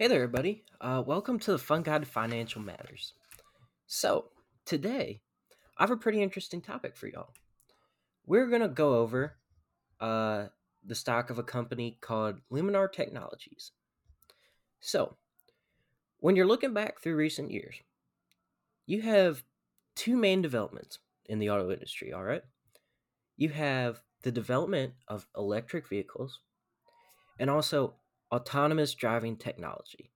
Hey there, everybody. Uh, welcome to the Fun Guide to Financial Matters. So, today, I have a pretty interesting topic for y'all. We're going to go over uh, the stock of a company called Luminar Technologies. So, when you're looking back through recent years, you have two main developments in the auto industry, all right? You have the development of electric vehicles and also autonomous driving technology.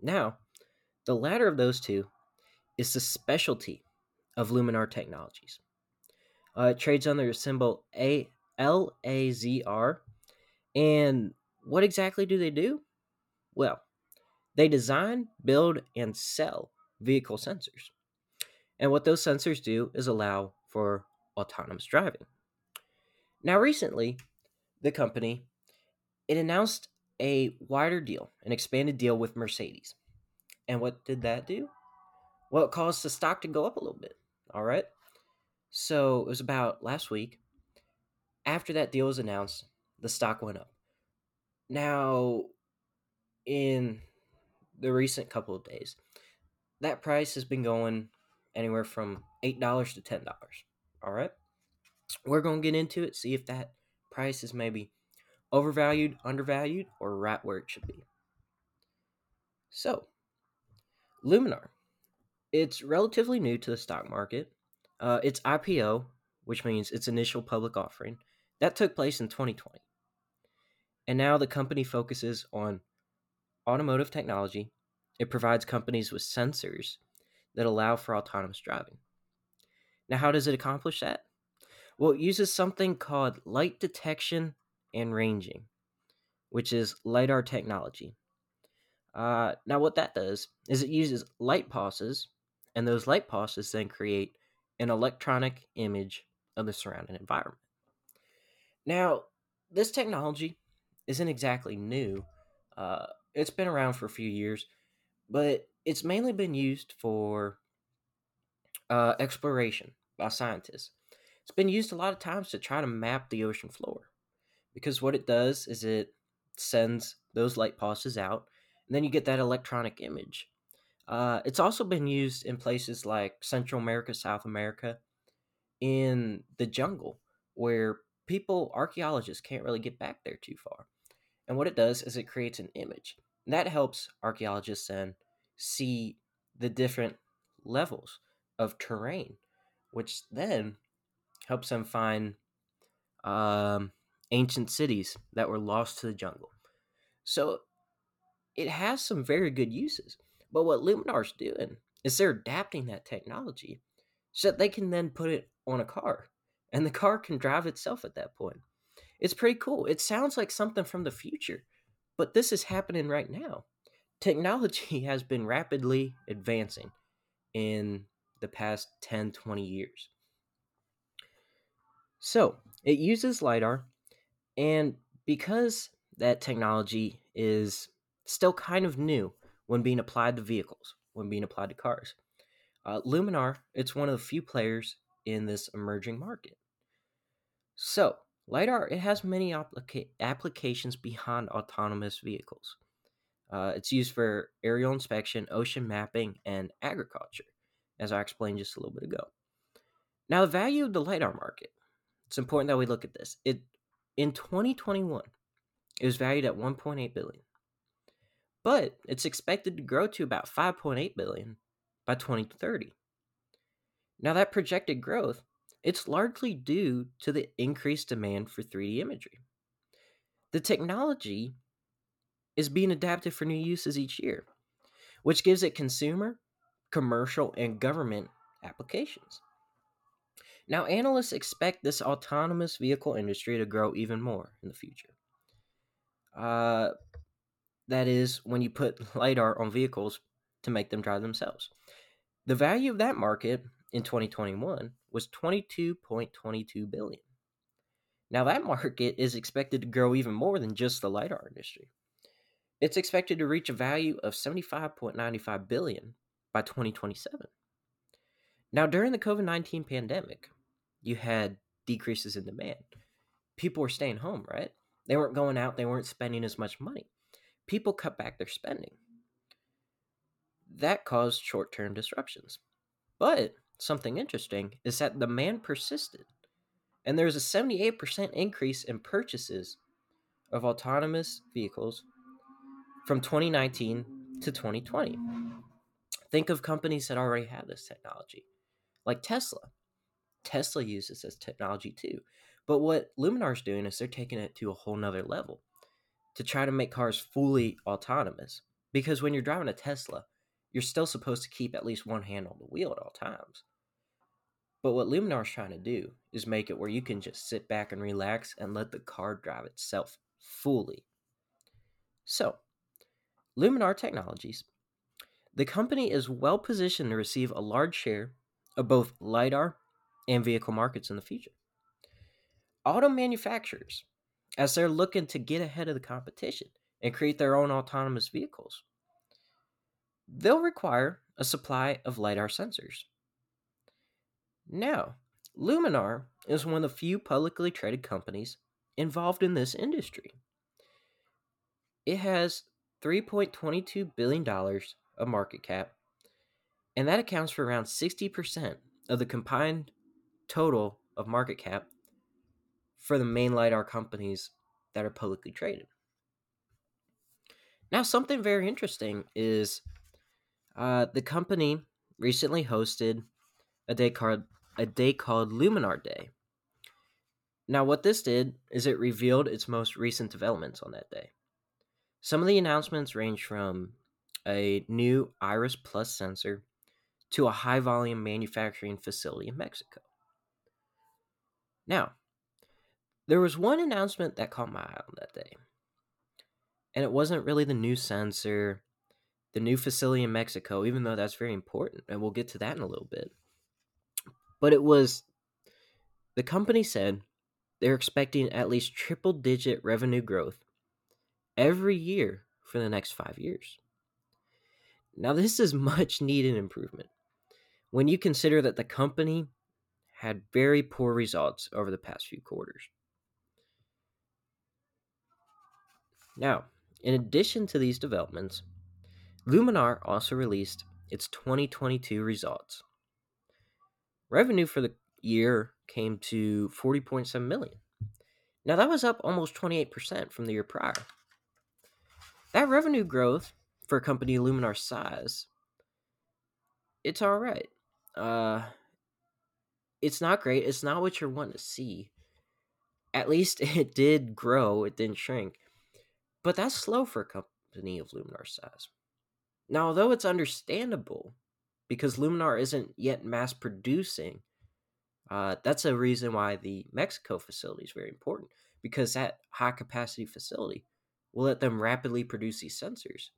Now, the latter of those two is the specialty of Luminar Technologies. Uh, it trades under the symbol A L A Z R. And what exactly do they do? Well, they design, build, and sell vehicle sensors. And what those sensors do is allow for autonomous driving. Now, recently, the company it announced a wider deal, an expanded deal with Mercedes. And what did that do? Well, it caused the stock to go up a little bit. All right. So it was about last week. After that deal was announced, the stock went up. Now, in the recent couple of days, that price has been going anywhere from $8 to $10. All right. We're going to get into it, see if that price is maybe overvalued, undervalued, or right where it should be. So, Luminar, it's relatively new to the stock market. Uh, its IPO, which means its initial public offering, that took place in 2020. And now the company focuses on automotive technology. It provides companies with sensors that allow for autonomous driving. Now, how does it accomplish that? Well, it uses something called light detection and ranging, which is LiDAR technology. Uh, now, what that does is it uses light pulses, and those light pulses then create an electronic image of the surrounding environment. Now, this technology isn't exactly new. Uh, it's been around for a few years, but it's mainly been used for uh, exploration by scientists. It's been used a lot of times to try to map the ocean floor because what it does is it sends those light pulses out, and then you get that electronic image. Uh, it's also been used in places like Central America, South America, in the jungle, where people, archaeologists, can't really get back there too far. And what it does is it creates an image. And that helps archaeologists then see the different levels of terrain, which then helps them find um, ancient cities that were lost to the jungle. So it has some very good uses. But what Luminar's doing is they're adapting that technology so that they can then put it on a car and the car can drive itself at that point. It's pretty cool. It sounds like something from the future, but this is happening right now. Technology has been rapidly advancing in the past 10, 20 years. So, it uses LiDAR and because that technology is still kind of new when being applied to vehicles, when being applied to cars, uh, Luminar, it's one of the few players in this emerging market. So, LiDAR, it has many applica- applications beyond autonomous vehicles. Uh, it's used for aerial inspection, ocean mapping, and agriculture, as I explained just a little bit ago. Now, the value of the LiDAR market, it's important that we look at this. It in 2021, it was valued at 1.8 billion. But it's expected to grow to about 5.8 billion by 2030. Now that projected growth, it's largely due to the increased demand for 3D imagery. The technology is being adapted for new uses each year, which gives it consumer, commercial, and government applications. Now, analysts expect this autonomous vehicle industry to grow even more in the future. Uh, that is, when you put LiDAR on vehicles to make them drive themselves. The value of that market in 2021 was 22.22 billion. Now that market is expected to grow even more than just the lidar industry. It's expected to reach a value of 75.95 billion by 2027. Now during the COVID-19 pandemic, you had decreases in demand. People were staying home, right? They weren't going out, they weren't spending as much money. people cut back their spending. That caused short term disruptions. But something interesting is that demand persisted, and there was a 78% increase in purchases of autonomous vehicles from 2019 to 2020. Think of companies that already have this technology, like Tesla. Tesla uses this technology too. But what Luminar's doing is they're taking it to a whole nother level to try to make cars fully autonomous. Because when you're driving a Tesla, you're still supposed to keep at least one hand on the wheel at all times. But what Luminar's trying to do is make it where you can just sit back and relax and let the car drive itself fully. So, Luminar Technologies, the company is well positioned to receive a large share of both LiDAR and vehicle markets in the future. Auto manufacturers, as they're looking to get ahead of the competition and create their own autonomous vehicles, they'll require a supply of LiDAR sensors. Now, Luminar is one of the few publicly traded companies involved in this industry. It has $3.22 billion of market cap, and that accounts for around 60% of the combined total of market cap for the main LiDAR companies that are publicly traded. Now, something very interesting is uh, the company recently hosted a day a day called Luminar Day. Now, what this did is it revealed its most recent developments on that day. Some of the announcements range from a new Iris Plus sensor to a high volume manufacturing facility in Mexico. Now, there was one announcement that caught my eye on that day. And it wasn't really the new sensor, the new facility in Mexico, even though that's very important. And we'll get to that in a little bit. But it was the company said they're expecting at least triple digit revenue growth every year for the next five years. Now, this is much needed improvement when you consider that the company had very poor results over the past few quarters. Now, in addition to these developments, Luminar also released its 2022 results. Revenue for the year came to 40.7 million. Now that was up almost 28% from the year prior. That revenue growth for a company Luminar size, it's all right. Uh, it's not great. It's not what you're wanting to see. At least it did grow. It didn't shrink. But that's slow for a company of Luminar size. Now, although it's understandable because Luminar isn't yet mass producing, uh, that's a reason why the Mexico facility is very important because that high capacity facility will let them rapidly produce these sensors.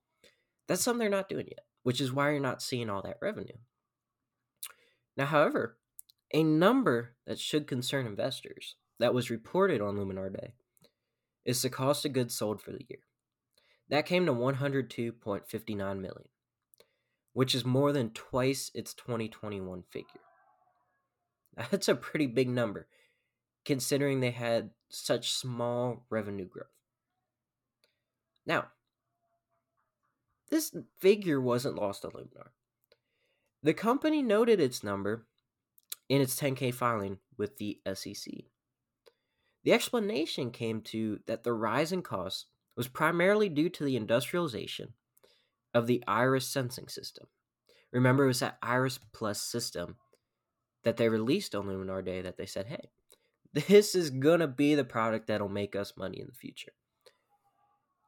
That's something they're not doing yet, which is why you're not seeing all that revenue. Now, however, a number that should concern investors that was reported on Luminar Day is the cost of goods sold for the year. That came to 102.59 million, which is more than twice its 2021 figure. That's a pretty big number considering they had such small revenue growth. Now, this figure wasn't lost on Luminar. The company noted its number in its 10K filing with the SEC. The explanation came to that the rise in costs was primarily due to the industrialization of the Iris sensing system. Remember, it was that Iris Plus system that they released on Luminar Day that they said, hey, this is going to be the product that'll make us money in the future.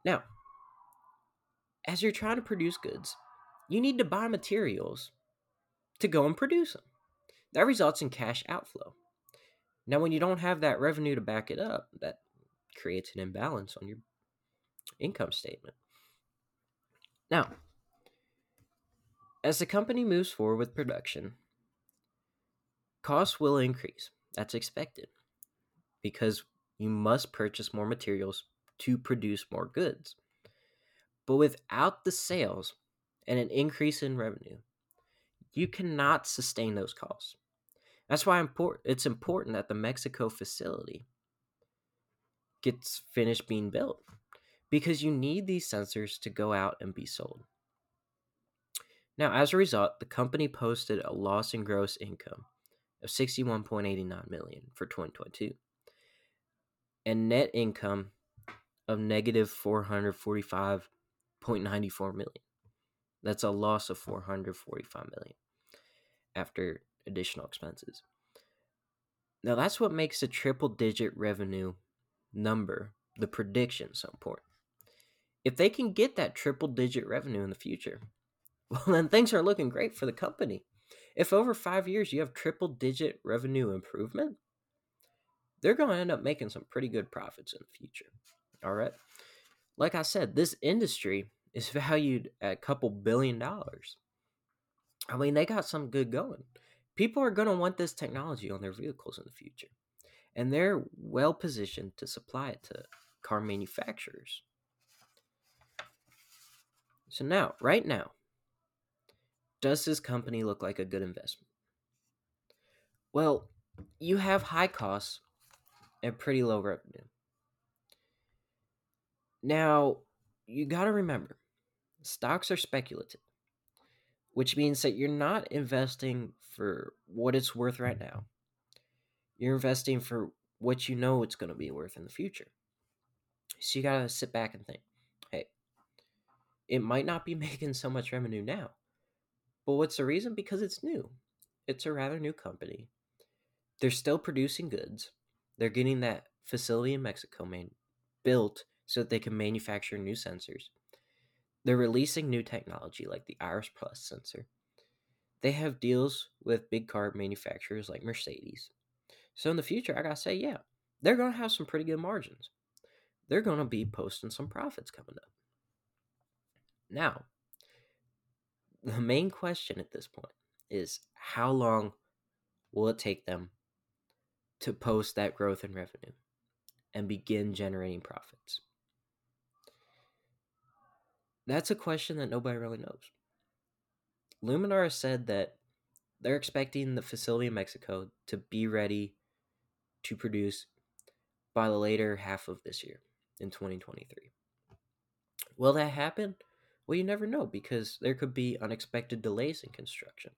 Now, as you're trying to produce goods, you need to buy materials to go and produce them. That results in cash outflow. Now, when you don't have that revenue to back it up, that creates an imbalance on your income statement. Now, as the company moves forward with production, costs will increase. That's expected because you must purchase more materials to produce more goods. But without the sales and an increase in revenue, you cannot sustain those costs. That's why it's important that the Mexico facility gets finished being built because you need these sensors to go out and be sold. Now, as a result, the company posted a loss in gross income of 61.89 million for 2022 and net income of negative 445.94 million. That's a loss of 445 million after additional expenses. Now, that's what makes a triple digit revenue number, the prediction, so important. If they can get that triple digit revenue in the future, well, then things are looking great for the company. If over five years you have triple digit revenue improvement, they're going to end up making some pretty good profits in the future. All right. Like I said, this industry is valued at a couple billion dollars. I mean, they got some good going. People are going to want this technology on their vehicles in the future, and they're well positioned to supply it to car manufacturers. So, now, right now, does this company look like a good investment? Well, you have high costs and pretty low revenue. Now, you got to remember stocks are speculative, which means that you're not investing for what it's worth right now. You're investing for what you know it's going to be worth in the future. So you got to sit back and think hey, it might not be making so much revenue now. But what's the reason? Because it's new. It's a rather new company. They're still producing goods. They're getting that facility in Mexico man, built so that they can manufacture new sensors. They're releasing new technology like the Iris Plus sensor. They have deals with big car manufacturers like Mercedes. So in the future, I gotta say, yeah, they're gonna have some pretty good margins. They're gonna be posting some profits coming up. Now, the main question at this point is how long will it take them to post that growth in revenue and begin generating profits? That's a question that nobody really knows. Luminar said that they're expecting the facility in Mexico to be ready to produce by the later half of this year in 2023. Will that happen? Well, you never know because there could be unexpected delays in construction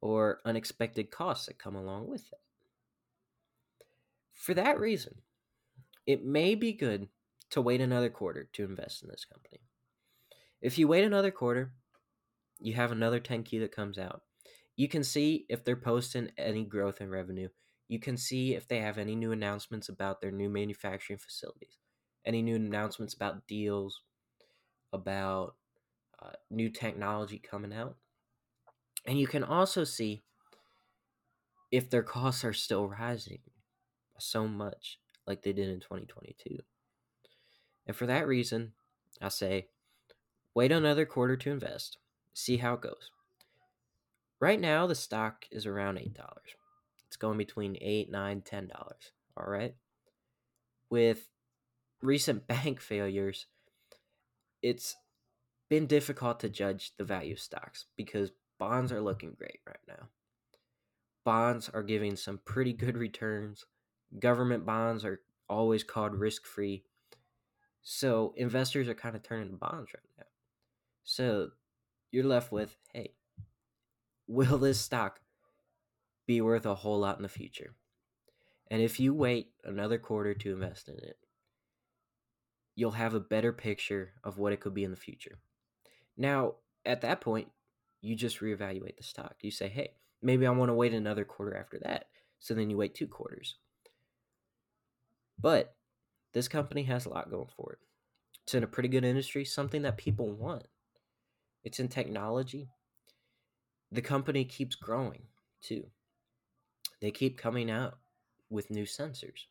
or unexpected costs that come along with it. For that reason, it may be good to wait another quarter to invest in this company. If you wait another quarter, you have another 10Q that comes out. You can see if they're posting any growth in revenue. You can see if they have any new announcements about their new manufacturing facilities, any new announcements about deals, about uh, new technology coming out. And you can also see if their costs are still rising so much like they did in 2022. And for that reason, I say wait another quarter to invest, see how it goes. Right now, the stock is around $8. It's going between $8, $9, $10. All right. With recent bank failures, it's been difficult to judge the value of stocks because bonds are looking great right now. Bonds are giving some pretty good returns. Government bonds are always called risk free. So investors are kind of turning to bonds right now. So you're left with hey, will this stock be worth a whole lot in the future? And if you wait another quarter to invest in it, you'll have a better picture of what it could be in the future. Now, at that point, you just reevaluate the stock. You say, hey, maybe I want to wait another quarter after that. So then you wait two quarters. But this company has a lot going for it. It's in a pretty good industry, something that people want. It's in technology. The company keeps growing too. They keep coming out with new sensors.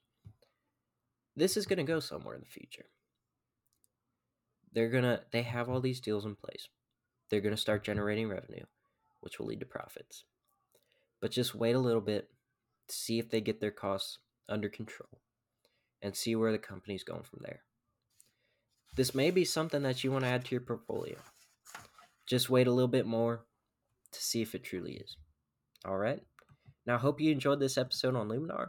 This is going to go somewhere in the future they're gonna they have all these deals in place. They're gonna start generating revenue, which will lead to profits. But just wait a little bit, see if they get their costs under control, and see where the company's going from there. This may be something that you want to add to your portfolio. Just wait a little bit more to see if it truly is. All right. Now, I hope you enjoyed this episode on Luminar.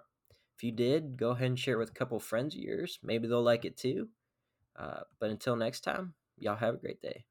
If you did, go ahead and share it with a couple friends of yours. Maybe they'll like it too. Uh, but until next time, y'all have a great day.